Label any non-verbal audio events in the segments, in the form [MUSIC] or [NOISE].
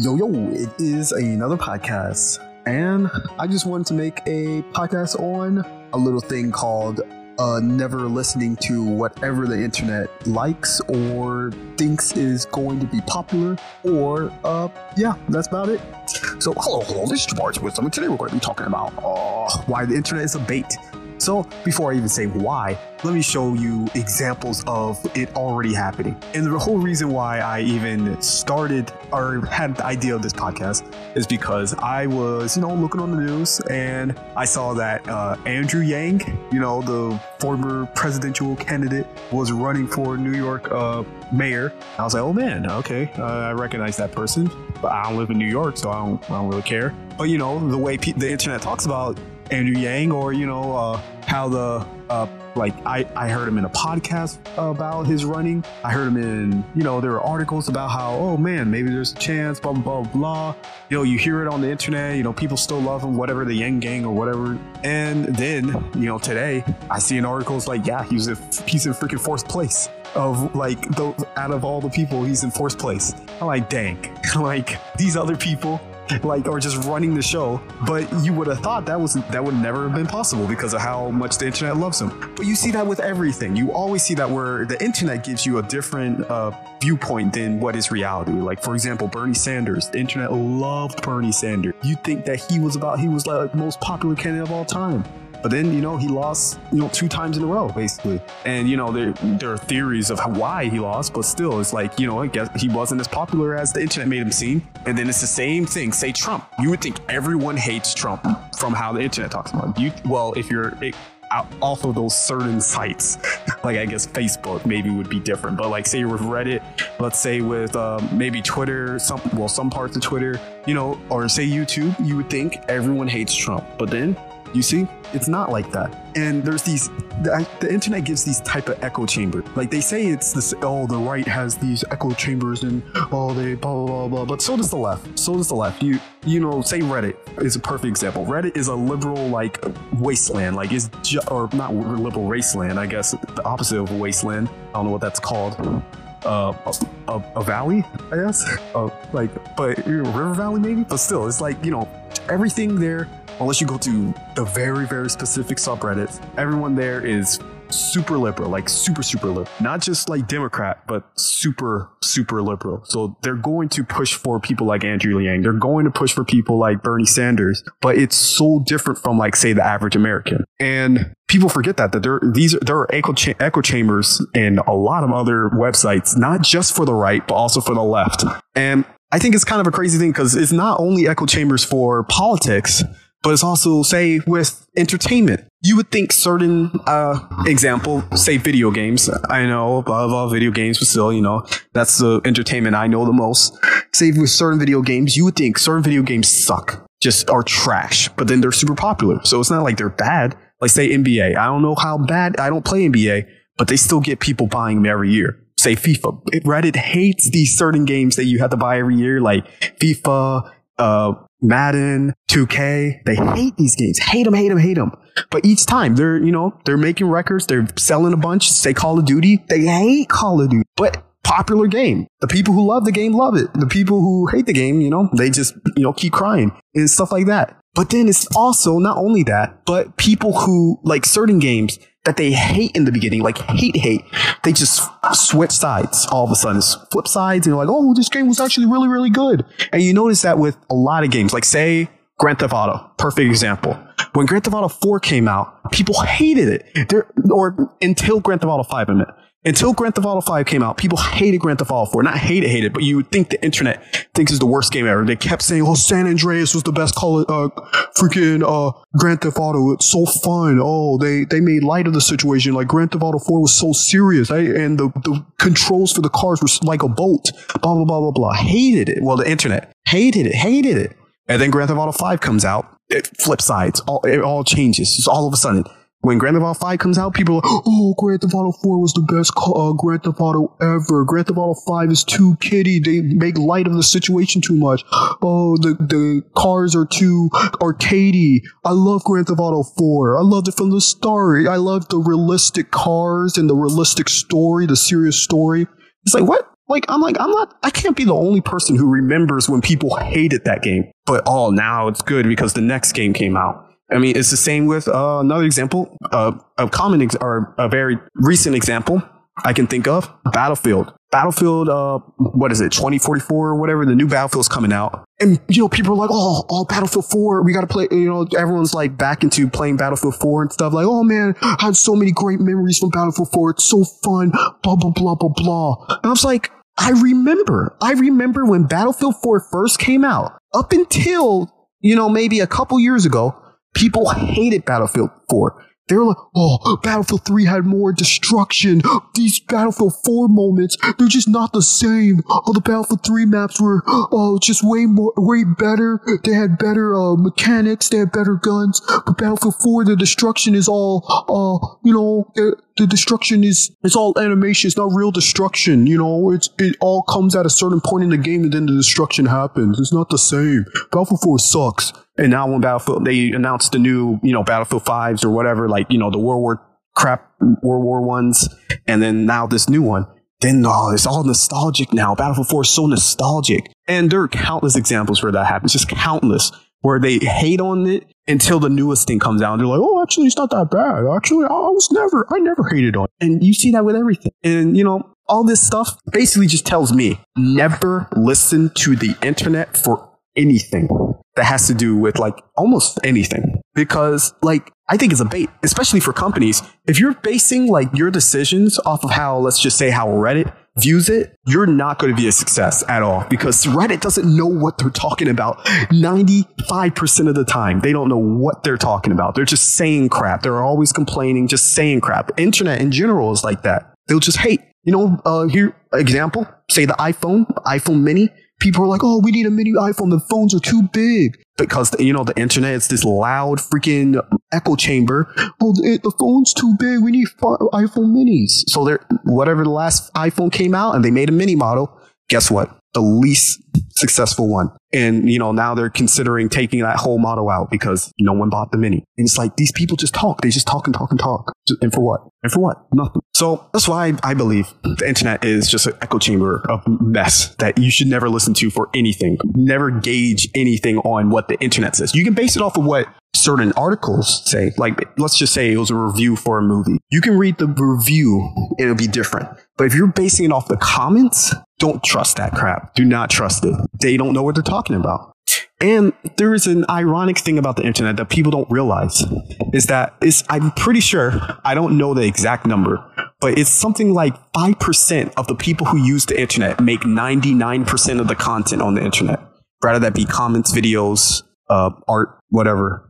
Yo, yo, it is another podcast. And I just wanted to make a podcast on a little thing called uh, never listening to whatever the internet likes or thinks is going to be popular. Or, uh, yeah, that's about it. So, hello, hello, this is Jabari's Wisdom, and today we're going to be talking about uh, why the internet is a bait. So, before I even say why, let me show you examples of it already happening. And the whole reason why I even started or had the idea of this podcast is because I was, you know, looking on the news and I saw that uh, Andrew Yang, you know, the former presidential candidate, was running for New York uh, mayor. I was like, oh man, okay, uh, I recognize that person, but I don't live in New York, so I don't, I don't really care. But you know, the way pe- the internet talks about Andrew Yang, or you know uh, how the uh, like I, I heard him in a podcast about his running. I heard him in you know there are articles about how oh man maybe there's a chance blah blah blah blah. You know you hear it on the internet. You know people still love him whatever the Yang gang or whatever. And then you know today I see an article it's like yeah he's a he's in freaking fourth place of like the out of all the people he's in fourth place. I'm like dang [LAUGHS] like these other people [LAUGHS] like or just running the show. But you would have thought that was that would never have been possible because of how much the internet loves him. but you see that with everything. You always see that where the internet gives you a different uh, viewpoint than what is reality. Like for example bernie sanders. The internet loved bernie sanders. You think that he was about he was like most popular candidate of all time but then, you know, he lost, you know, two times in a row, basically. And, you know, there, there are theories of why he lost, but still, it's like, you know, I guess he wasn't as popular as the internet made him seem. And then it's the same thing. Say Trump. You would think everyone hates Trump from how the internet talks about him. You, well, if you're off of those certain sites, [LAUGHS] like I guess Facebook maybe would be different. But like, say with Reddit, let's say with um, maybe Twitter, some well, some parts of Twitter, you know, or say YouTube, you would think everyone hates Trump. But then you see, it's not like that. And there's these, the, the, internet gives these type of echo chambers. Like they say it's this, oh, the right has these echo chambers and oh, they blah, blah, blah, blah. But so does the left. So does the left. You, you know, say Reddit is a perfect example. Reddit is a liberal, like, wasteland. Like, it's, ju- or not liberal wasteland, I guess, the opposite of a wasteland. I don't know what that's called. Uh, a, a, valley, I guess. Uh, like, but River Valley maybe. But still, it's like you know, everything there unless you go to the very, very specific subreddits, everyone there is super liberal, like super, super liberal. Not just like Democrat, but super, super liberal. So they're going to push for people like Andrew Yang. They're going to push for people like Bernie Sanders, but it's so different from like, say, the average American. And people forget that, that there, these, there are echo, cha- echo chambers and a lot of other websites, not just for the right, but also for the left. And I think it's kind of a crazy thing because it's not only echo chambers for politics, but it's also say with entertainment. You would think certain uh, example, say video games. I know above all video games, but still, you know, that's the entertainment I know the most. Say with certain video games, you would think certain video games suck, just are trash, but then they're super popular. So it's not like they're bad. Like say NBA. I don't know how bad I don't play NBA, but they still get people buying them every year say FIFA. Reddit hates these certain games that you have to buy every year, like FIFA, uh, Madden, 2K. They hate these games. Hate them, hate them, hate them. But each time they're, you know, they're making records. They're selling a bunch. Say Call of Duty. They hate Call of Duty. But popular game. The people who love the game love it. The people who hate the game, you know, they just, you know, keep crying and stuff like that. But then it's also not only that, but people who like certain games, that they hate in the beginning, like hate, hate, they just switch sides all of a sudden, flip sides, and you're like, oh, this game was actually really, really good. And you notice that with a lot of games, like say Grand Theft Auto, perfect example. When Grand Theft Auto 4 came out, people hated it. Or until Grand Theft Auto 5, I meant until Grand Theft Auto 5 came out, people hated Grand Theft Auto 4. Not hate it, hate it, but you would think the internet thinks it's the worst game ever. They kept saying, oh, San Andreas was the best call it, uh, freaking, uh, Grand Theft Auto. It's so fun. Oh, they, they made light of the situation. Like Grand Theft Auto 4 was so serious. Right? And the, the controls for the cars were like a boat. Blah, blah, blah, blah, blah. Hated it. Well, the internet hated it, hated it. And then Grand Theft Auto 5 comes out. It flip sides. All, it all changes. It's all of a sudden when Grand Theft Auto 5 comes out, people are like, oh, Grand Theft Auto 4 was the best uh, Grand Theft Auto ever. Grand Theft Auto 5 is too kiddie. They make light of the situation too much. Oh, the, the cars are too arcadey. I love Grand Theft Auto 4. I loved it from the start. I love the realistic cars and the realistic story, the serious story. It's like, what? Like I'm like I'm not I can't be the only person who remembers when people hated that game, but oh now it's good because the next game came out. I mean, it's the same with uh, another example, uh, a common ex- or a very recent example I can think of Battlefield. Battlefield, uh, what is it, 2044 or whatever? The new Battlefield's coming out. And, you know, people are like, oh, oh, Battlefield 4, we got to play, you know, everyone's like back into playing Battlefield 4 and stuff. Like, oh man, I had so many great memories from Battlefield 4. It's so fun, blah, blah, blah, blah, blah. And I was like, I remember, I remember when Battlefield 4 first came out, up until, you know, maybe a couple years ago, people hated Battlefield 4. They were like, oh, Battlefield 3 had more destruction. These Battlefield 4 moments, they're just not the same. Oh, the Battlefield 3 maps were, oh, just way more, way better. They had better, uh, mechanics. They had better guns. But Battlefield 4, the destruction is all, uh, you know, the, destruction is, it's all animation. It's not real destruction. You know, it's, it all comes at a certain point in the game and then the destruction happens. It's not the same. Battlefield 4 sucks. And now when Battlefield, they announced the new, you know, Battlefield 5s or whatever, like, you know, the World War crap, World War ones, and then now this new one. Then, oh, it's all nostalgic now. Battlefield 4 is so nostalgic. And there are countless examples where that happens, just countless, where they hate on it until the newest thing comes out. They're like, oh, actually, it's not that bad. Actually, I was never, I never hated on it. And you see that with everything. And, you know, all this stuff basically just tells me never listen to the internet for anything that has to do with like almost anything. Because like I think it's a bait, especially for companies. If you're basing like your decisions off of how, let's just say how Reddit views it, you're not going to be a success at all because Reddit doesn't know what they're talking about 95% of the time. They don't know what they're talking about. They're just saying crap. They're always complaining, just saying crap. Internet in general is like that. They'll just hate. You know, uh, here, example, say the iPhone, iPhone mini people are like, "Oh, we need a mini iPhone. The phones are too big." Because you know the internet it's this loud freaking echo chamber. Oh, the, the phone's too big. We need iPhone minis. So there, whatever the last iPhone came out, and they made a mini model. Guess what? The least successful one. And, you know, now they're considering taking that whole model out because no one bought the mini. And it's like these people just talk. They just talk and talk and talk. And for what? And for what? Nothing. So that's why I believe the internet is just an echo chamber of mess that you should never listen to for anything. Never gauge anything on what the internet says. You can base it off of what certain articles say. Like, let's just say it was a review for a movie. You can read the review, it'll be different. But if you're basing it off the comments, don't trust that crap. Do not trust it. They don't know what they're talking about. And there is an ironic thing about the internet that people don't realize is that is I'm pretty sure I don't know the exact number, but it's something like 5% of the people who use the internet make 99% of the content on the internet. Rather that be comments, videos, uh, art, whatever.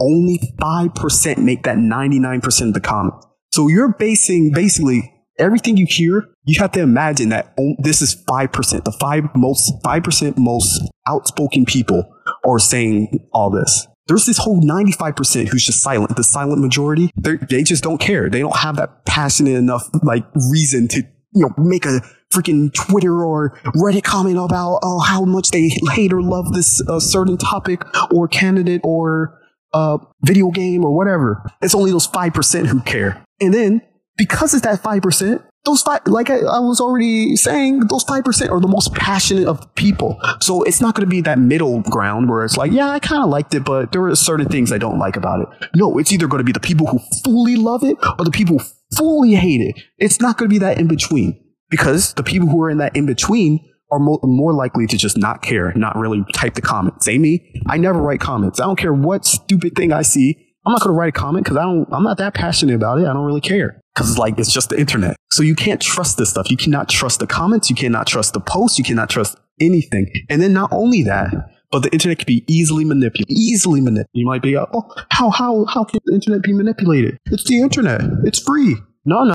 Only 5% make that 99% of the comments. So you're basing basically everything you hear, you have to imagine that this is 5%. The five most, 5% most outspoken people are saying all this. There's this whole 95% who's just silent. The silent majority, they just don't care. They don't have that passionate enough, like, reason to, you know, make a freaking Twitter or Reddit comment about, oh, how much they hate or love this uh, certain topic or candidate or uh, video game or whatever. It's only those 5% who care. And then because it's that 5%, those five, like I, I, was already saying, those 5% are the most passionate of people. So it's not going to be that middle ground where it's like, yeah, I kind of liked it, but there are certain things I don't like about it. No, it's either going to be the people who fully love it or the people who fully hate it. It's not going to be that in between because the people who are in that in between are mo- more likely to just not care, not really type the comment. Say me, I never write comments. I don't care what stupid thing I see. I'm not going to write a comment because I don't, I'm not that passionate about it. I don't really care because it's like it's just the internet. So you can't trust this stuff. You cannot trust the comments. You cannot trust the posts. You cannot trust anything. And then not only that, but the internet can be easily manipulated. Easily manipulated. You might be, oh, how how how can the internet be manipulated? It's the internet. It's free. No, no.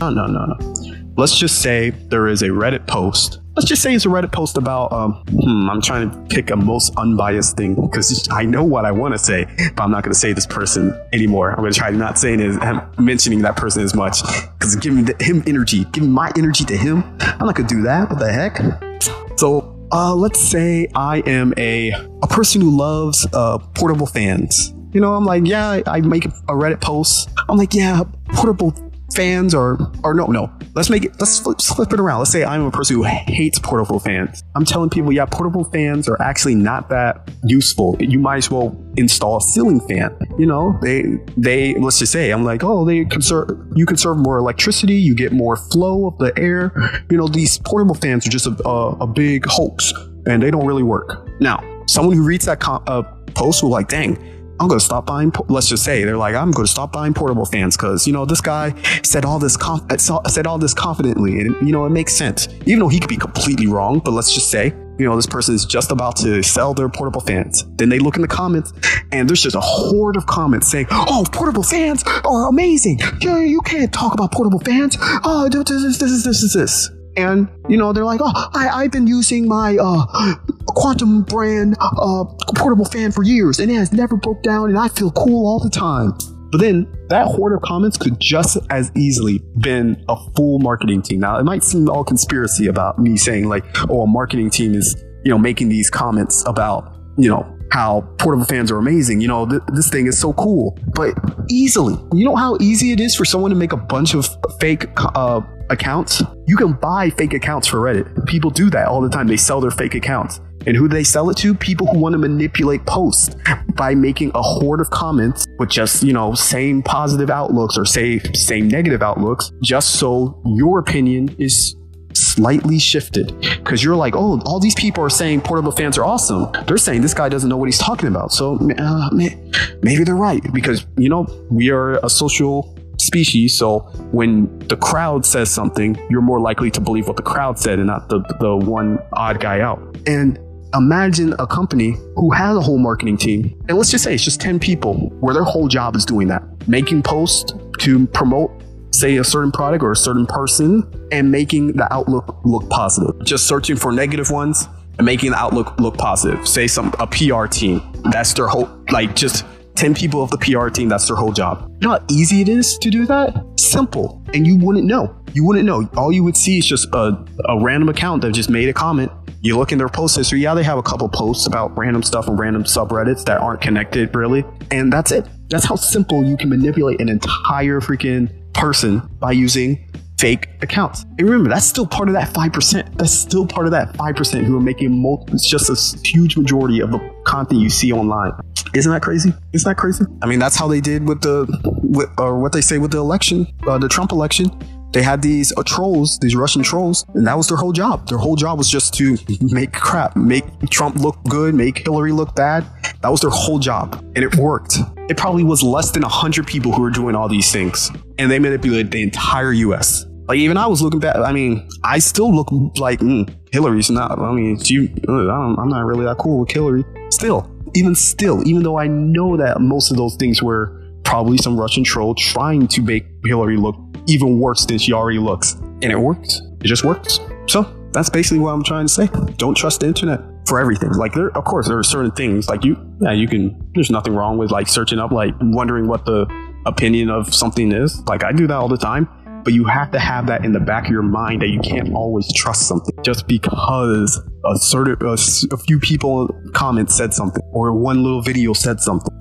No, no, no, no. Let's just say there is a Reddit post let's just say it's a Reddit post about, um, hmm, I'm trying to pick a most unbiased thing because I know what I want to say, but I'm not going to say this person anymore. I'm going to try not saying it, mentioning that person as much because giving him energy, giving my energy to him, I'm not going to do that. What the heck? So, uh, let's say I am a, a person who loves uh, portable fans You know, I'm like, yeah, I make a Reddit post. I'm like, yeah, portable fans or or no no. Let's make it let's flip, flip, it around. Let's say i'm a person who hates portable fans. I'm telling people yeah portable fans are actually not that useful. You might as well install a ceiling fan. You know they they let's just say i'm like oh they conserve you conserve more electricity you get more flow of the air. You know these portable fans are just a, a, a big hoax and they don't really work. Now someone who reads that com- uh, post will like dang I'm going to stop buying. Let's just say they're like, I'm going to stop buying portable fans because you know this guy said all this conf- uh, said all this confidently, and you know it makes sense, even though he could be completely wrong. But let's just say, you know, this person is just about to sell their portable fans. Then they look in the comments, and there's just a horde of comments saying, "Oh, portable fans are amazing. You, you can't talk about portable fans. Oh, this, is this, this, is this, this, this." and you know they're like, oh, I, I've been using my uh, Quantum brand uh, portable fan for years, and it has never broke down, and I feel cool all the time. But then that horde of comments could just as easily been a full marketing team. Now it might seem all conspiracy about me saying like, oh, a marketing team is you know making these comments about you know how portable fans are amazing. You know, th- this thing is so cool. But easily, you know how easy it is for someone to make a bunch of fake uh, accounts? You can buy fake accounts for Reddit. People do that all the time. They sell their fake accounts. And who do they sell it to? People who want to manipulate posts by making a horde of comments with just, you know, same positive outlooks or say same negative outlooks, just so your opinion is slightly shifted because you're like, oh, all these people are saying portable fans are awesome. They're saying this guy doesn't know what he's talking about. So uh, maybe they're right because, you know, we are a social species. So when the crowd says something, you're more likely to believe what the crowd said and not the, the one odd guy out. And imagine a company who has a whole marketing team, and let's just say it's just 10 people where their whole job is doing that, making posts to promote say a certain product or a certain person and making the outlook look positive. Just searching for negative ones and making the outlook look positive. Say some a PR team. That's their whole like just 10 people of the PR team, that's their whole job. You know how easy it is to do that? Simple. And you wouldn't know. You wouldn't know. All you would see is just a, a random account that just made a comment. You look in their post history. Yeah, they have a couple posts about random stuff and random subreddits that aren't connected really. And that's it. That's how simple you can manipulate an entire freaking person by using fake accounts. And remember, that's still part of that 5%. That's still part of that 5% who are making multiple, it's just a huge majority of the content you see online. Isn't that crazy? Isn't that crazy? I mean, that's how they did with the, with, or what they say with the election, uh, the Trump election they had these uh, trolls, these Russian trolls, and that was their whole job. Their whole job was just to make crap, make Trump look good, make Hillary look bad. That was their whole job, and it worked. It probably was less than 100 people who were doing all these things, and they manipulated the entire US. Like, even I was looking back, I mean, I still look like mm, Hillary's not, I mean, she, I'm not really that cool with Hillary. Still, even still, even though I know that most of those things were probably some Russian troll trying to make Hillary look even worse than she already looks. And it worked. It just works. So that's basically what I'm trying to say. Don't trust the internet for everything. Like there, of course, there are certain things like you, yeah, you can, there's nothing wrong with like searching up, like wondering what the opinion of something is. Like I do that all the time but you have to have that in the back of your mind that you can't always trust something just because a certain a, a few people comment said something or one little video said something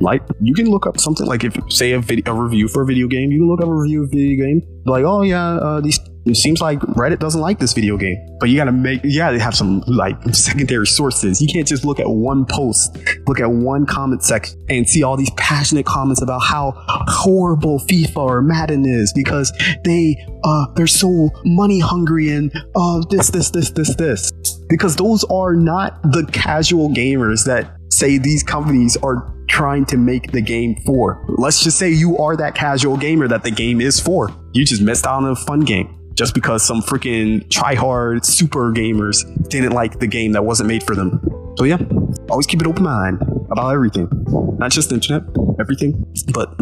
like you can look up something like if say a video a review for a video game you can look up a review of a video game like oh yeah uh, these it seems like Reddit doesn't like this video game, but you gotta make, you gotta have some like [LAUGHS] secondary sources. You can't just look at one post, look at one comment section and see all these passionate comments about how horrible FIFA or Madden is because they, uh, they're so money hungry and, uh, this, this, this, this, this. Because those are not the casual gamers that say these companies are trying to make the game for. Let's just say you are that casual gamer that the game is for. You just missed out on a fun game just because some freaking try-hard super gamers didn't like the game that wasn't made for them. So yeah, always keep an open mind about everything, not just the internet, everything, but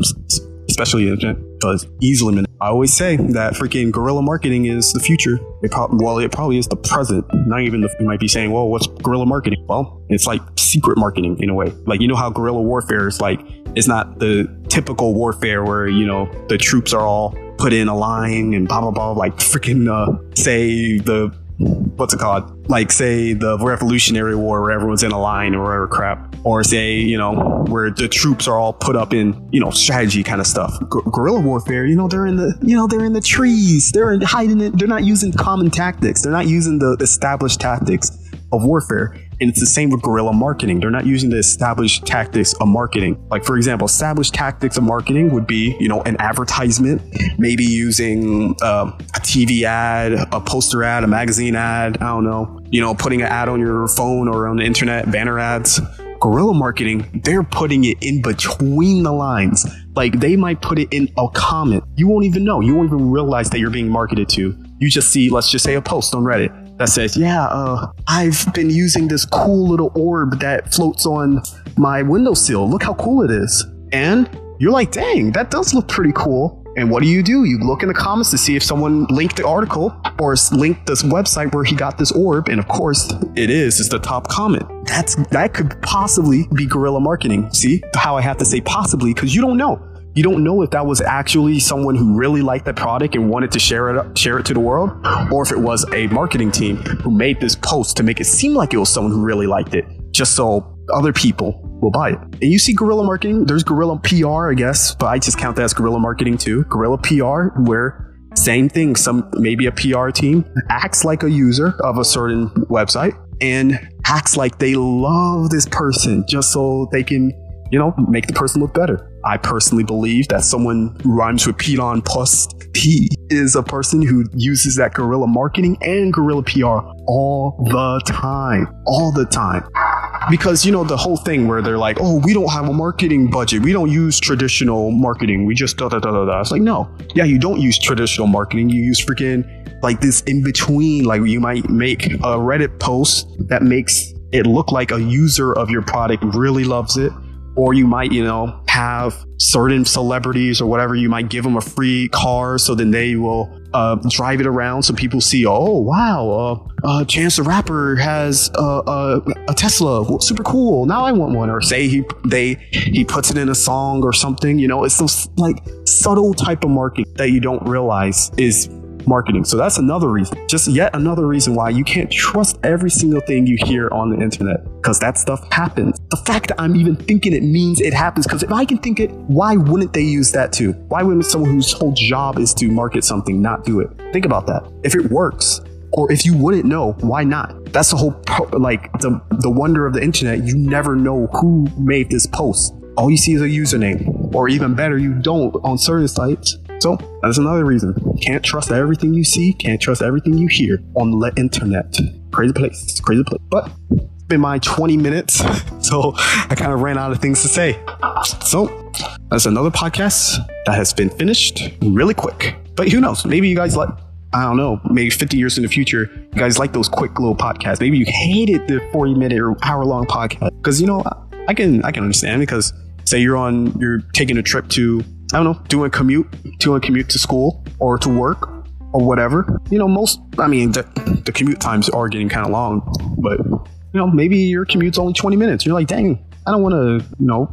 especially the internet, because easily. I always say that freaking guerrilla marketing is the future. It pro- well, it probably is the present. Not even the, you might be saying, well, what's guerrilla marketing? Well, it's like secret marketing in a way. Like you know how guerrilla warfare is like it's not the typical warfare where you know the troops are all put in a line and blah blah blah like freaking uh, say the what's it called? Like say the Revolutionary War where everyone's in a line or whatever crap, or say you know where the troops are all put up in you know strategy kind of stuff. Gu- guerrilla warfare, you know they're in the you know they're in the trees, they're in, hiding it. They're not using common tactics. They're not using the established tactics of warfare. And it's the same with guerrilla marketing. They're not using the established tactics of marketing. Like, for example, established tactics of marketing would be, you know, an advertisement, maybe using uh, a TV ad, a poster ad, a magazine ad. I don't know. You know, putting an ad on your phone or on the internet, banner ads. Guerrilla marketing, they're putting it in between the lines. Like they might put it in a comment. You won't even know. You won't even realize that you're being marketed to. You just see, let's just say a post on Reddit that says, "Yeah, uh, I've been using this cool little orb that floats on my windowsill. Look how cool it is." And you're like, "Dang, that does look pretty cool." And what do you do? You look in the comments to see if someone linked the article or linked this website where he got this orb, and of course, it is. It's the top comment. That's that could possibly be guerrilla marketing. See how I have to say possibly because you don't know you don't know if that was actually someone who really liked that product and wanted to share it share it to the world or if it was a marketing team who made this post to make it seem like it was someone who really liked it just so other people will buy it. And you see guerrilla marketing, there's guerrilla PR, I guess, but I just count that as guerrilla marketing too. Guerrilla PR where same thing, some maybe a PR team acts like a user of a certain website and acts like they love this person just so they can you know, make the person look better. I personally believe that someone who rhymes with Pedon plus P is a person who uses that guerrilla marketing and guerrilla PR all the time. All the time. Because, you know, the whole thing where they're like, oh, we don't have a marketing budget. We don't use traditional marketing. We just da da da da da. It's like, no. Yeah, you don't use traditional marketing. You use freaking like this in between. Like, you might make a Reddit post that makes it look like a user of your product really loves it or you might, you know, have certain celebrities or whatever. You might give them a free car, so then they will uh, drive it around, so people see, oh wow, uh, uh, Chance the Rapper has a, a, Tesla, super cool. Now I want one. Or say he they he puts it in a song or something. You know, it's those like subtle type of marketing that you don't realize is marketing. So that's another reason, just yet another reason why you can't trust every single thing you hear on the internet because that stuff happens. The fact that I'm even thinking it means it happens because if I can think it, why wouldn't they use that too? Why wouldn't someone whose whole job is to market something not do it? Think about that. If it works, or if you wouldn't know, why not? That's the whole like the the wonder of the internet. You never know who made this post. All you see is a username, or even better, you don't on certain sites so that's another reason. Can't trust everything you see, can't trust everything you hear on the internet. Crazy place, crazy place. But it's been my 20 minutes, [LAUGHS] so I kind of ran out of things to say. So that's another podcast that has been finished really quick. But who knows? Maybe you guys like I don't know, maybe 50 years in the future, you guys like those quick little podcasts. Maybe you hated the 40 minute or hour long podcast. Because you know, I can I can understand because say you're on you're taking a trip to I don't know, doing commute, doing commute to school or to work or whatever. You know, most, I mean, the, the commute times are getting kind of long, but, you know, maybe your commute's only 20 minutes. You're like, dang, I don't want to, you know,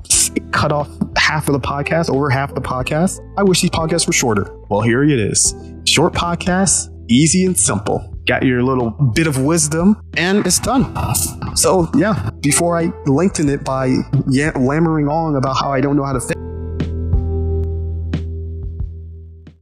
cut off half of the podcast, over half the podcast. I wish these podcasts were shorter. Well, here it is. Short podcasts, easy and simple. Got your little bit of wisdom, and it's done. So, yeah, before I lengthen it by yeah, lammering on about how I don't know how to think